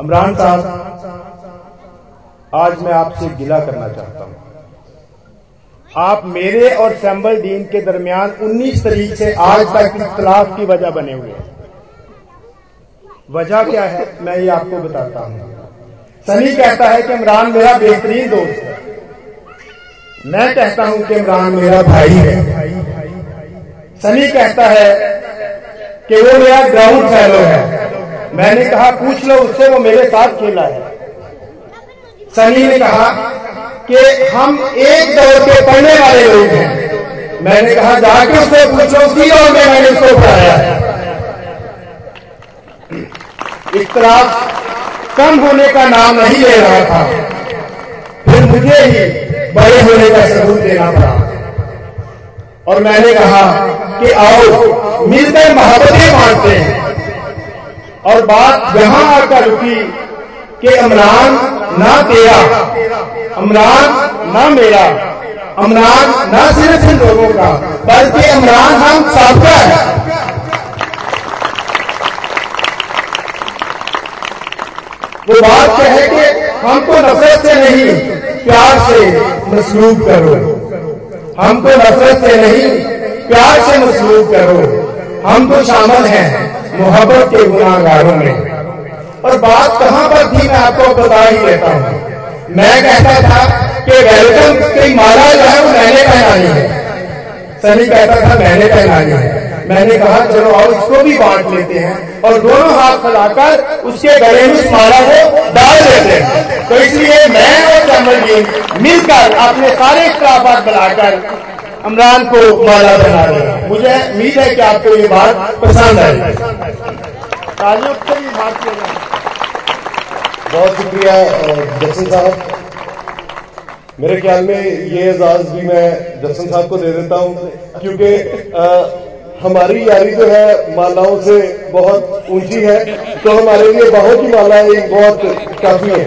इमरान साहब, आज मैं आपसे गिला करना चाहता हूँ। आप मेरे और सैम्बल डीन के दरमियान 19 तारीख से आज तक इख्तलाफ की वजह बने हुए हैं। वजह क्या है, मैं ये आपको बताता हूँ। सनी कहता है कि इमरान मेरा बेहतरीन दोस्त है। मैं कहता हूँ कि इमरान मेरा भाई है। सनी कहता है कि वो मेरा ग्राउंड फैलो है। मैंने कहा, पूछ लो उससे, वो मेरे साथ खेला है। सनी ने कहा कि हम एक दौर के पढ़ने वाले लोग हैं। मैंने कहा, जाके उससे पूछो उसी दौर में मैंने उसको पढ़ाया? है इख्तलाफ कम होने का नाम नहीं ले रहा था। फिर मुझे ही बड़े होने का सबूत देना पड़ा। और मैंने कहा कि आओ, मिलकर मोहब्बतें बांटते हैं। और बात यहाँ आकर रुकी कि इमरान ना तेरा, इमरान ना मेरा, इमरान ना सिर्फ़ इन लोगों का, बल्कि इमरान हम सबका है। वो बात क्या है कि हमको नफरत से नहीं, प्यार से मसलूब करो। हमको नफरत से नहीं, प्यार से मसलूब करो। हम तो शामिल हैं। मोहब्बत के गुनागारों में। और बात कहाँ पर थी मैं आपको बता ही देता हूँ। मैं कहता था कि वेलकम की माला जो है वो मैंने पहनानी है। सनी कहता था, मैंने पहनानी है। मैंने कहा, चलो आओ, इसको भी बांट लेते हैं। और दोनों हाथ फैलाकर उसके गले में माला को डाल देते हैं। तो इसलिए मैं और कमल जी मिलकर अपने सारे इख्तलाफात बनाकर इमरान को माला बना रहे मुझे उम्मीद है कि आपको ये बात पसंद आई। ताजुब से भी बात किया जाए। बहुत शुक्रिया जसन साहब। मेरे ख्याल में ये एजाज भी मैं जसन साहब को दे देता हूँ, क्योंकि हमारी यारी जो है, मालाओं से बहुत ऊँची है तो हमारे लिए बहुत ही मालाएँ बहुत काफ़ी है।